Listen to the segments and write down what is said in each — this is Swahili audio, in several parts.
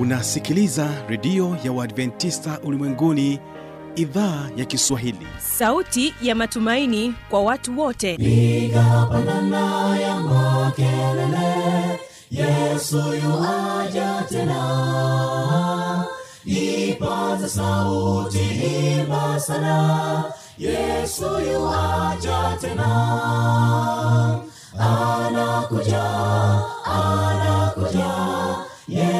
unasikiliza redio ya uadventista ulimwenguni idhaa ya kiswahili. Sauti ya matumaini kwa watu wote. Piga pandana ya makelele yesu yuaja tena. Ipaza sauti imba sana yesu yuaja tena. Anakuja anakuja yesu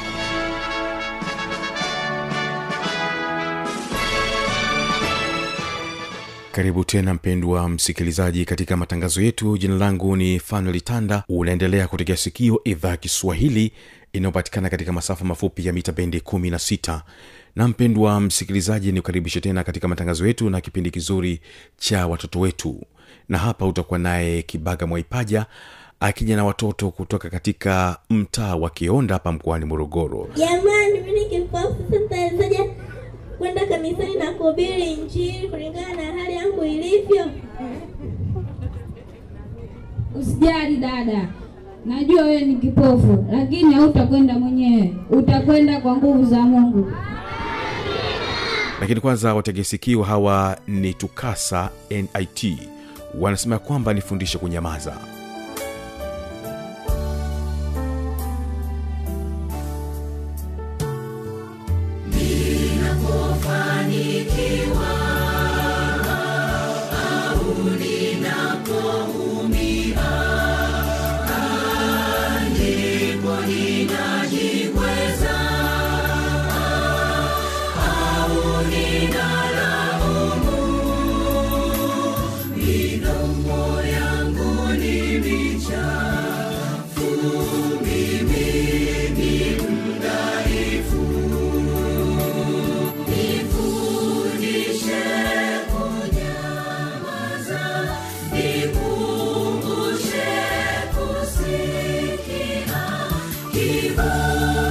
karibu tena mpendwa msikilizaji katika matangazo yetu. Jina langu ni fanuel unaendelea kutegea sikio idhaa kiswahili inayopatikana katika masafa mafupi ya mita bendi 16 na mpendwa msikilizaji ni kukaribisha tena katika matangazo yetu na kipindi kizuri cha watoto wetu. Na hapa utakuwa naye kibaga mwaipaja akija na watoto kutoka katika mtaa wa kionda hapa mkoani morogoro. Jamani mini kipofu sitawezaje kwenda kanisani na kuhubiri injili kulingana na hali yangu ilivyo. Usijali dada, najua wewe ni kipofu, lakini hautakwenda mwenyewe, utakwenda kwa nguvu za Mungu. lakini kwanza wategesikiwa hawa ni tukasa nit wanasema kwamba nifundishe kunyamaza Nifundishe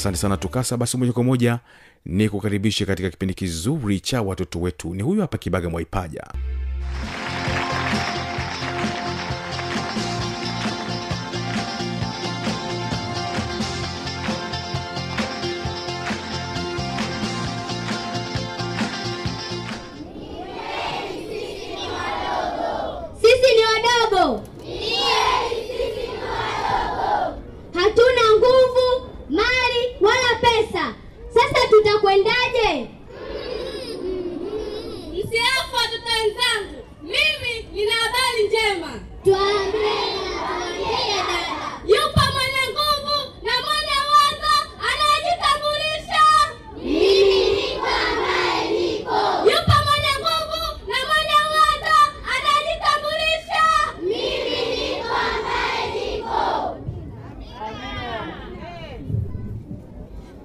asante sana tukasa. Basi moja kwa moja ni kukaribisha katika kipindi kizuri cha watoto wetu. Ni huyu hapa kibaga mwaipaja tutakwendaje? Msiafu watoto wenzangu, mimi nina habari njema. Yupo mwenye nguvu na mwenye uwezo anayejitambulisha. Yupo mwenye nguvu na mwenye uwezo anayejitambulisha.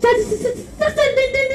Usihofu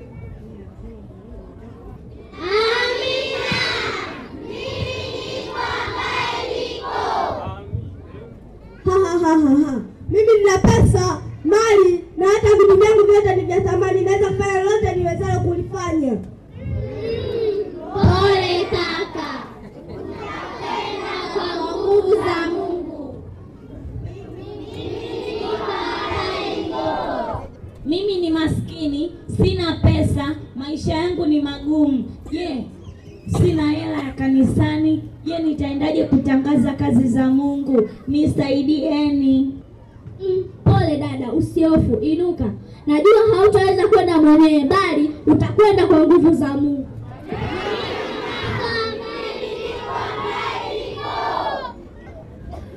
maskini, sina pesa, maisha yangu ni magumu. Je, sina hela ya kanisani? Je, nitaendaje kutangaza kazi za Mungu? Nisaidieni. Mm, pole dada, usiofu, inuka. Najua hautaweza kwenda mwenyewe, bali utakwenda kwa nguvu za Mungu.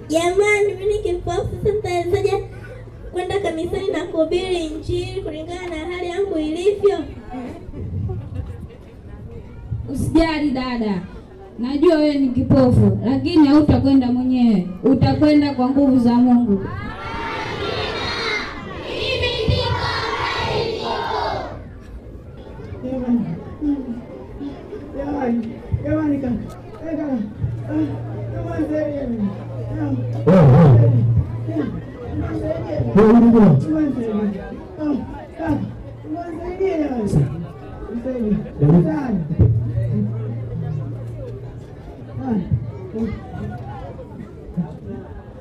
Jamani, mimi ni kipofu, sasa nitawezaje kwenda kanisani na kuhubiri Injili kulingana na hali yangu ilivyo? Usijali dada, najua wewe ni kipofu, lakini hautakwenda mwenyewe, utakwenda kwa nguvu za Mungu.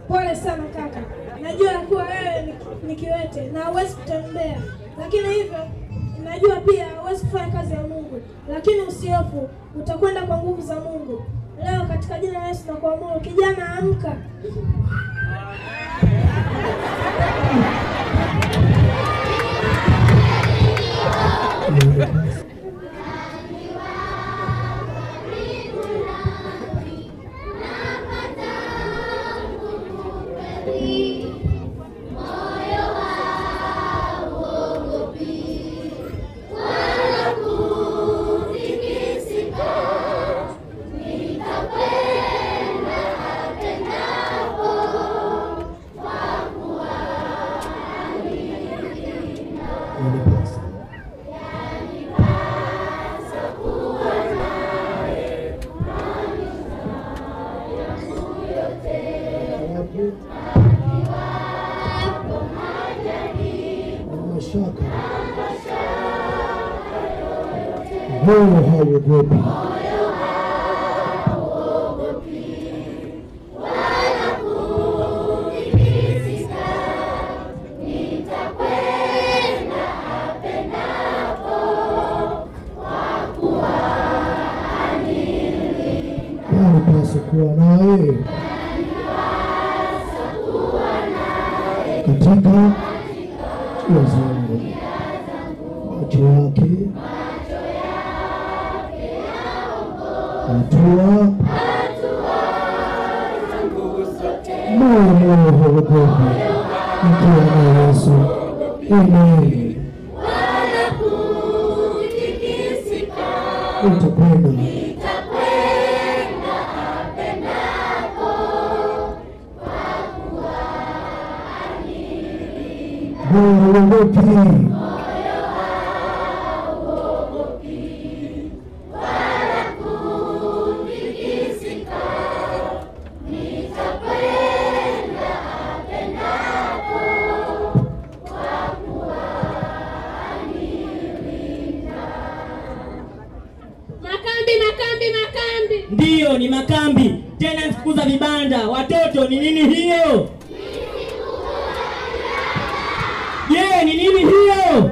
Pole sana kaka, najua kuwa wewe ni- kiwete na huwezi kutembea, lakini hivyo najua pia huwezi kufanya kazi ya Mungu, lakini usihofu, utakwenda kwa nguvu za Mungu. Leo katika jina la Yesu nakuamuru, kijana, amka. Njia zangu macho yake hatua moyo moyo hauogopi nikiwa na Yesu amen. utakwenda moyo hauogopi. Makambi, makambi, makambi. Ndiyo, ni makambi tena, siku za vibanda. Watoto, ni nini hiyo? Je, ni nini hiyo?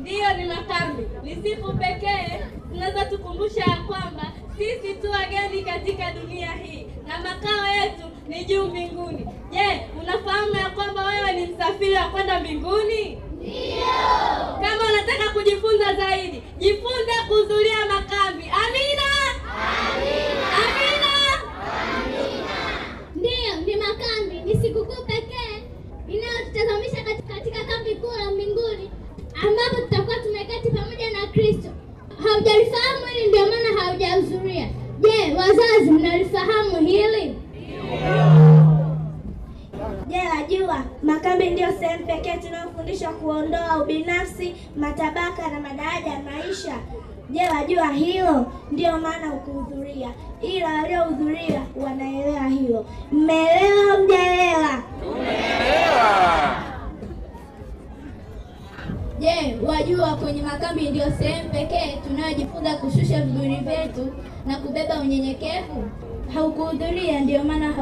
Ndiyo, ni makambi. Ni siku pekee tunaweza tukumbusha ya kwamba sisi tu wageni katika dunia hii na makao yetu ni juu mbinguni. Je, unafahamu ya kwamba wewe ni msafiri wa kwenda mbinguni? Ndiyo. Kama unataka kujifunza zaidi, jifunze kuhudhuria makambi. Amina. Amina. Amina. Ndiyo, ni makambi, ni sikukuu pekee inayotutazamisha kati- katika kambi kuu la mbinguni ambapo tutakuwa tumeketi pamoja na Kristo. Haujalifahamu hili, ndio maana haujahudhuria. Je, wazazi, mnalifahamu hili? Je, wajua makambi ndiyo sehemu pekee tunayofundishwa kuondoa ubinafsi, matabaka na madaraja ya maisha. Je, wajua hilo? Ndiyo maana ukuhudhuria, ila waliohudhuria wanaelewa hilo. Mmeelewa au mjaelewa? Je, wajua kwenye makambi ndiyo sehemu pekee tunayojifunza kushusha viburi vyetu na kubeba unyenyekevu? Haukuhudhuria, ndio maana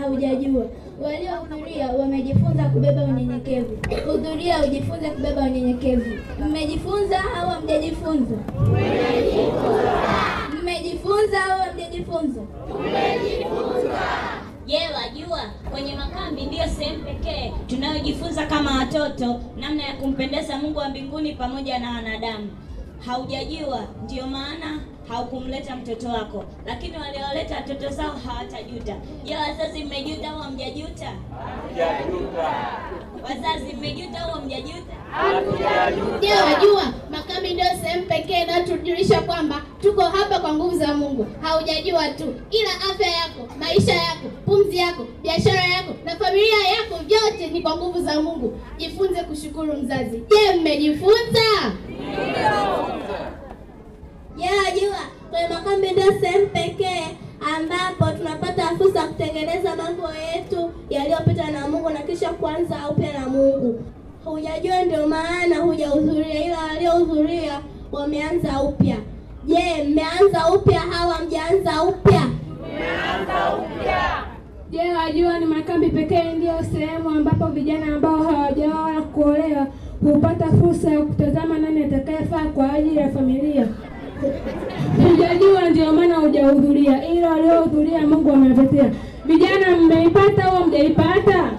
haujajua. Waliohudhuria wamejifunza kubeba unyenyekevu. Hudhuria ujifunze kubeba unyenyekevu. Mmejifunza au hamjajifunza? Mmejifunza au hamjajifunza? Je, wajua kwenye makambi ndiyo sehemu pekee tunayojifunza kama watoto namna ya kumpendeza Mungu wa mbinguni pamoja na wanadamu. Haujajua, ndiyo maana haukumleta mtoto wako, lakini walioleta watoto zao hawatajuta. Je, wazazi mmejuta au hamjajuta? Wazazi mmejuta au hamjajuta? Je, wajua makambi ndiyo sehemu pekee inayotujulisha kwamba tuko hapa kwa nguvu za Mungu. Haujajua tu, ila afya yako, maisha yako, pumzi yako, biashara yako na familia yako, vyote ni kwa nguvu za Mungu. Jifunze kushukuru mzazi. Je, mmejifunza? Wajua kwenye makambi ndio sehemu pekee ambapo tunapata fursa ya kutengeneza mambo yetu yaliyopita na Mungu na kisha kuanza upya na Mungu. Hujajua, ndio maana hujahudhuria, ila waliohudhuria wameanza upya. Je, mmeanza upya hawa mjaanza upya? Je, wajua ni makambi pekee ndiyo sehemu ambapo vijana ambao hawajaoa kuolewa hupata fursa ya kutazama nani atakayefaa kwa ajili ya familia. Hujajua, ndio maana hujahudhuria, ila waliohudhuria Mungu amewapatia. Vijana, mmeipata au mjaipata?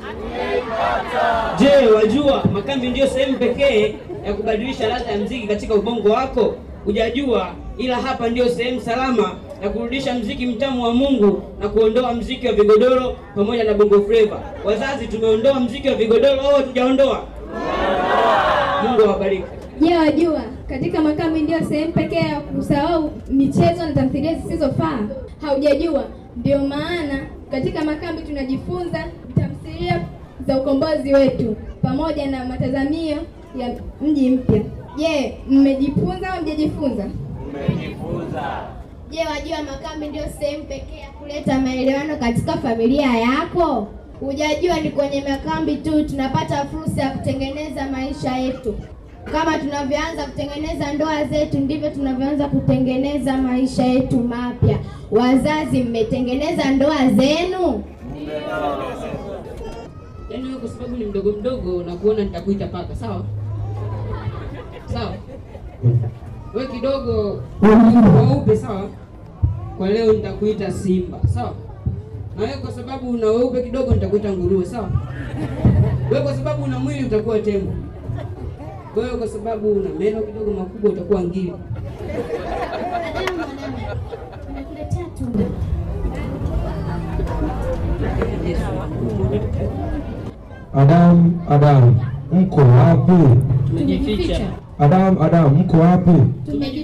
Je, wajua makambi ndiyo sehemu pekee ya kubadilisha ladha ya mziki katika ubongo wako? Hujajua, ila hapa ndiyo sehemu salama ya kurudisha mziki mtamu wa Mungu na kuondoa mziki wa vigodoro pamoja na bongo fleva. Wazazi, tumeondoa mziki wa vigodoro au hatujaondoa? Mungu awabariki. Je, wajua katika makambi ndiyo sehemu pekee ya kusahau michezo na tamthilia zisizofaa? Haujajua, ndio maana katika makambi tunajifunza tamthilia za ukombozi wetu pamoja na matazamio ya mji mpya. Je, mmejifunza au mjajifunza? Je, wajua makambi ndio sehemu pekee ya kuleta maelewano katika familia yako? Hujajua ni kwenye makambi tu tunapata fursa ya kutengeneza maisha yetu. Kama tunavyoanza kutengeneza ndoa zetu, ndivyo tunavyoanza kutengeneza maisha yetu mapya. Wazazi, mmetengeneza ndoa zenu? Yaani wewe kwa sababu ni mdogo mdogo na kuona nitakuita paka, sawa? Sawa. We kidogo weupe, sawa? Kwa leo nitakuita simba, sawa? Na wewe kwa sababu una weupe kidogo nitakuita nguruwe, sawa? Wewe kwa sababu una mwili utakuwa tembo. Wewe kwa sababu una meno kidogo makubwa utakuwa ngiri. Adamu, Adamu, mko wapi? Tumejificha. Adamu, Adamu, mko wapi? Tumejificha.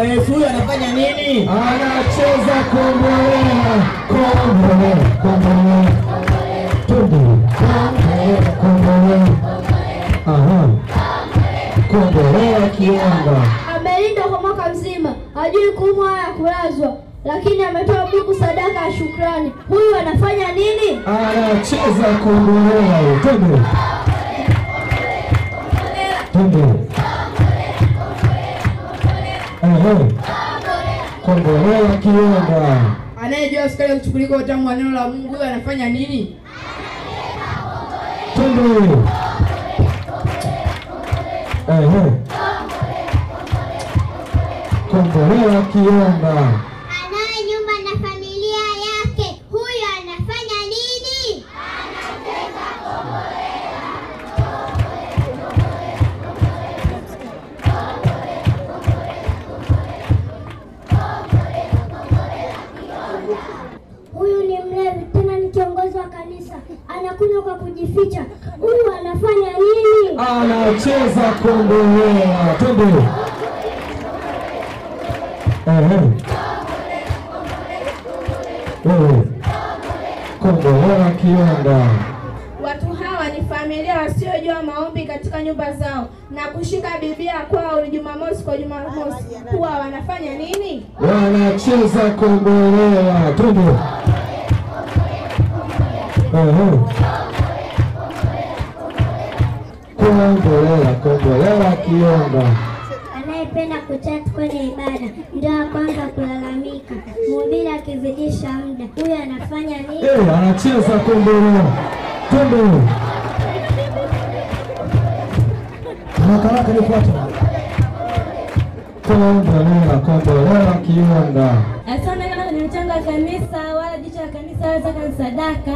Yesu. Huyu anafanya nini? anacheza kombolela kombolela kombolela kombolela kombolela aha. Kombolela kianga. Amelinda kwa mwaka mzima hajui kuumwa wala kulazwa lakini ametoa Mungu sadaka ya shukrani. Huyu anafanya nini? Anacheza kombolela twende twende kombolela kiomba Anayejua sukari ya kuchukulika utamu wa neno la Mungu huyo anafanya nini? twende. Kombolela kiomba kwa huyu anafanya nini anacheza kombolea. twende Kombolea kionda. Watu hawa ni familia wasiojua maombi katika nyumba zao na kushika Biblia kwao Jumamosi kwa Jumamosi. Huwa wanafanya nini? wanacheza kombolea. twende kombolela kombolela kiomba anayependa kuchat kwenye ibada ndio wa kwanza kulalamika. Mhubiri akizidisha muda huyu anafanya nini? Eh, anacheza kombolela twende haraka nifuata kombolela kombolela kiomba Asante kama ni mchango wa kanisa wala jicho la kanisa wala zaka ni sadaka,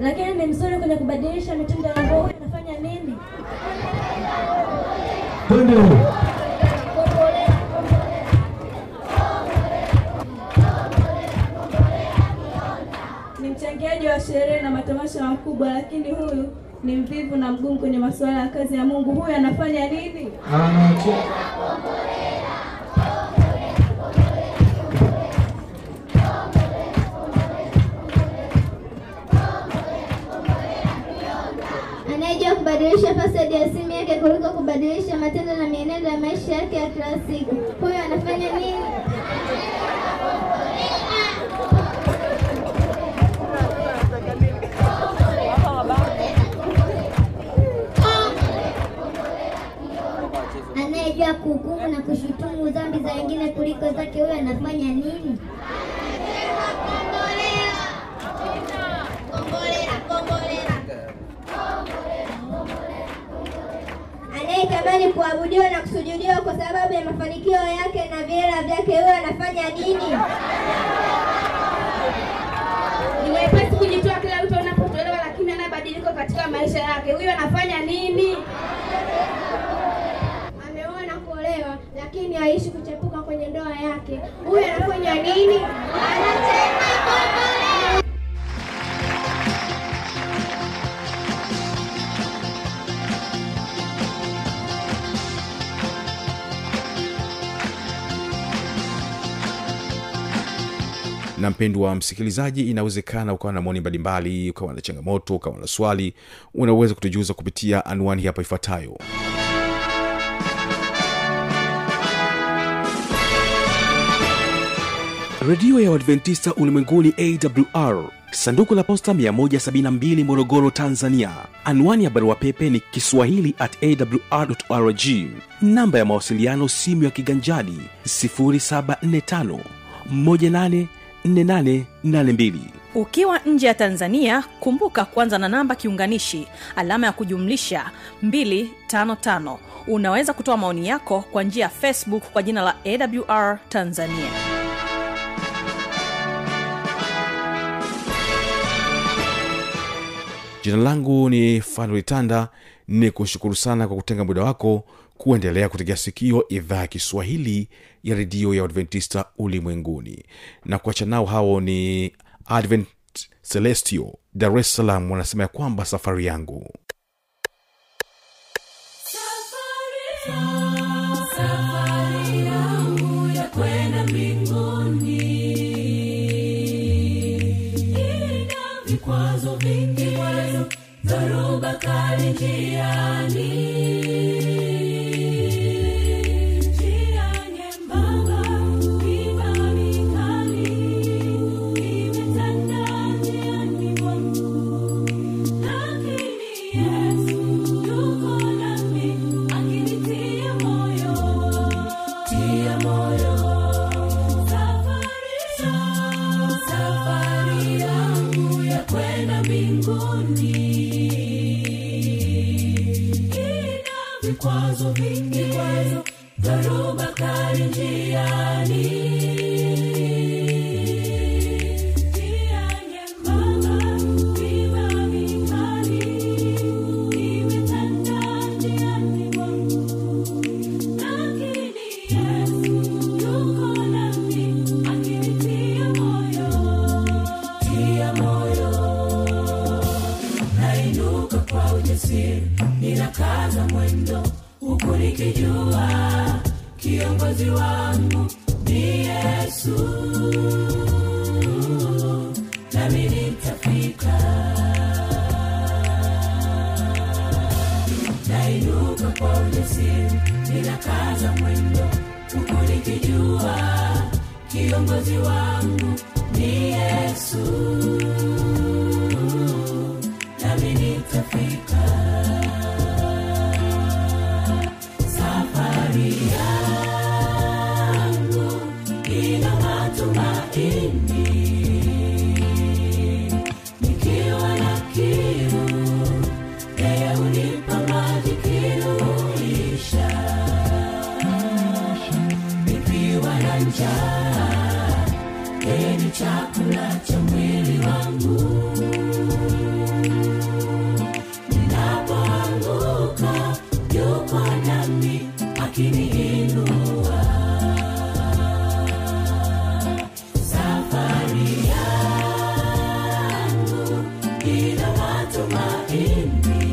lakini ni mzuri kwenye kubadilisha mitindo ya. Huyu anafanya nini? Twende Ni mchangiaji wa sherehe na matamasha makubwa, lakini huyu ni mvivu na mgumu kwenye masuala ya kazi ya Mungu. Huyu anafanya nini? anacheza kubadilisha password ya simu yake kuliko kubadilisha matendo na mienendo ya maisha yake ya kila siku. Huyo anafanya nini? Anayejua kuhukumu na kushutumu dhambi za wengine kuliko zake huyu anafanya nini anayetamani kuabudiwa na kusujudiwa kwa sababu ya mafanikio yake na viera vyake huyo anafanya nini Ni mwepesi kujitoa kila wito unapotolewa, lakini ana badiliko katika maisha yake. Huyo anafanya nini? ameoa na kuolewa lakini haishi kuchepuka kwenye ndoa yake huyo anafanya nini na mpendwa msikilizaji inawezekana ukawa na maoni mbalimbali ukawa na changamoto ukawa na swali unaweza kutujuza kupitia anwani hapa ifuatayo. Redio ya uadventista ulimwenguni awr sanduku la posta 172 morogoro tanzania. Anwani ya barua pepe ni kiswahili at awrrg namba ya mawasiliano simu ya kiganjadi 745 184882 ukiwa nje ya tanzania kumbuka kuanza na namba kiunganishi alama ya kujumlisha 255 unaweza kutoa maoni yako kwa njia ya facebook kwa jina la awr tanzania. Jina langu ni fanuitanda ni kushukuru sana kwa kutenga muda wako kuendelea kutegea sikio idhaa ya kiswahili ya redio ya adventista ulimwenguni. Na kuacha nao hao ni advent celestio dar es salaam wanasema ya kwamba safari yangu. Vikwazo vingi dhoruba kali njiani vikwazo vingi dhoruba kali njiani nainuka kwa ujasiri ninakaza mwendo huku nikijua kiongozi wangu ni yesu matumaini. nikiwa